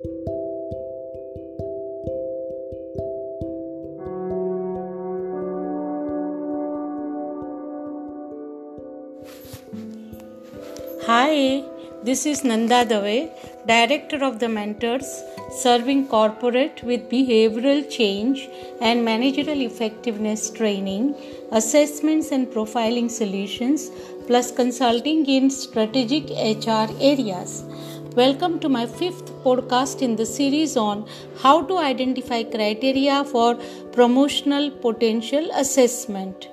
Hi, this is Nanda Dave, Director of the Mentors, serving corporate with behavioral change and managerial effectiveness training, assessments and profiling solutions, plus consulting in strategic HR areas. Welcome to my fifth podcast in the series on how to identify criteria for promotional potential assessment.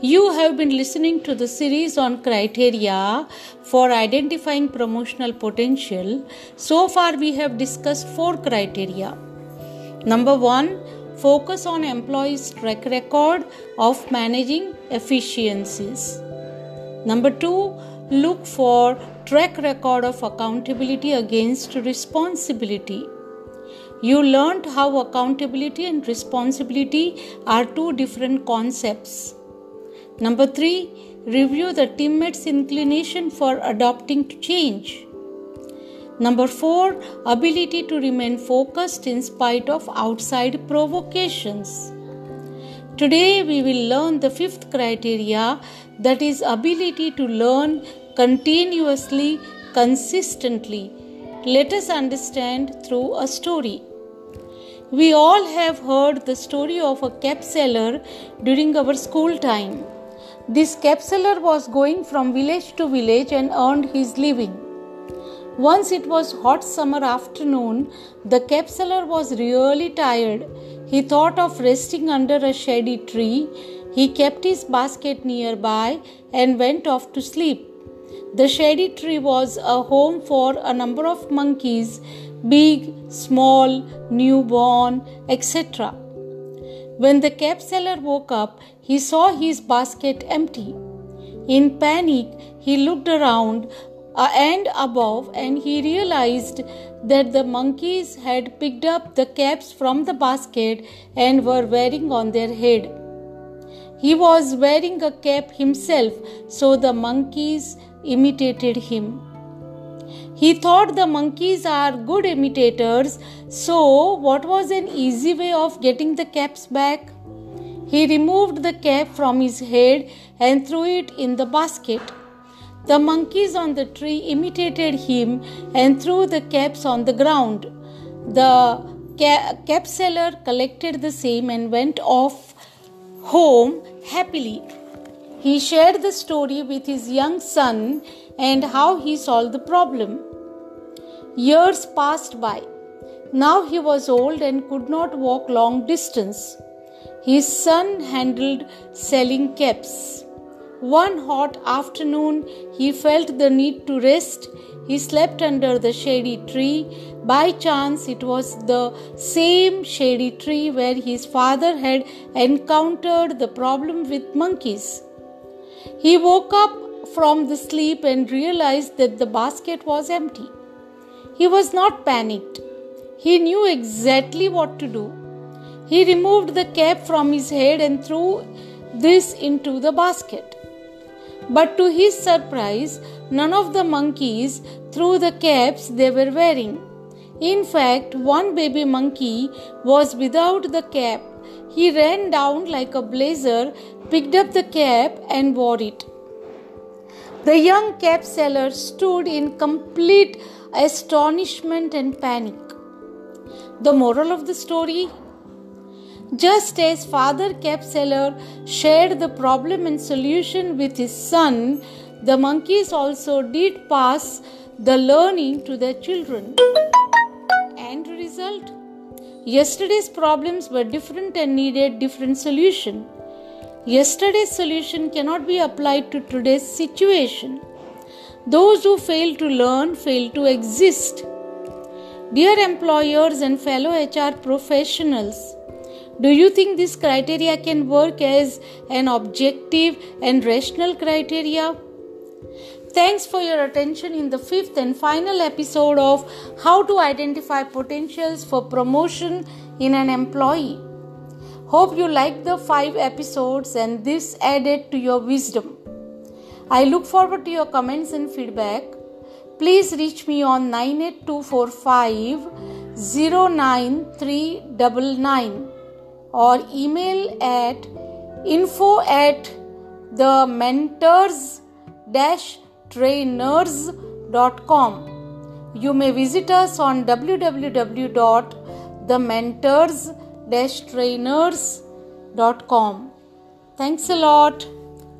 You have been listening to the series on criteria for identifying promotional potential. So far, we have discussed four criteria. Number one, focus on employees' track record of managing efficiencies. Number two, look for track record of accountability against responsibility. You learned how accountability and responsibility are two different concepts. Number three, review the teammates' inclination for adopting to change. Number four, ability to remain focused in spite of outside provocations. Today, we will learn the fifth criteria that is, ability to learn continuously, consistently. Let us understand through a story. We all have heard the story of a cap seller during our school time. This cap seller was going from village to village and earned his living. Once it was hot summer afternoon, the cap seller was really tired. He thought of resting under a shady tree. He kept his basket nearby and went off to sleep. The shady tree was a home for a number of monkeys, big, small, newborn, etc. When the cap seller woke up, he saw his basket empty. In panic, he looked around uh, and above and he realized that the monkeys had picked up the caps from the basket and were wearing on their head. He was wearing a cap himself, so the monkeys imitated him. He thought the monkeys are good imitators, so what was an easy way of getting the caps back? He removed the cap from his head and threw it in the basket. The monkeys on the tree imitated him and threw the caps on the ground. The cap seller collected the same and went off home happily. He shared the story with his young son and how he solved the problem. Years passed by. Now he was old and could not walk long distance. His son handled selling caps. One hot afternoon, he felt the need to rest. He slept under the shady tree. By chance, it was the same shady tree where his father had encountered the problem with monkeys. He woke up from the sleep and realized that the basket was empty. He was not panicked. He knew exactly what to do. He removed the cap from his head and threw this into the basket. But to his surprise, none of the monkeys threw the caps they were wearing. In fact, one baby monkey was without the cap. He ran down like a blazer, picked up the cap, and wore it. The young cap seller stood in complete astonishment and panic. The moral of the story just as Father Cap Seller shared the problem and solution with his son, the monkeys also did pass the learning to their children. And result? Yesterday's problems were different and needed different solution. Yesterday's solution cannot be applied to today's situation. Those who fail to learn fail to exist. Dear employers and fellow HR professionals, do you think this criteria can work as an objective and rational criteria? Thanks for your attention in the fifth and final episode of How to Identify Potentials for Promotion in an Employee. Hope you liked the five episodes and this added to your wisdom. I look forward to your comments and feedback. Please reach me on 98245 09399 or email at info at the mentors trainers.com. You may visit us on www.thementors-trainers.com. Thanks a lot.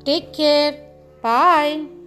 Take care. Bye.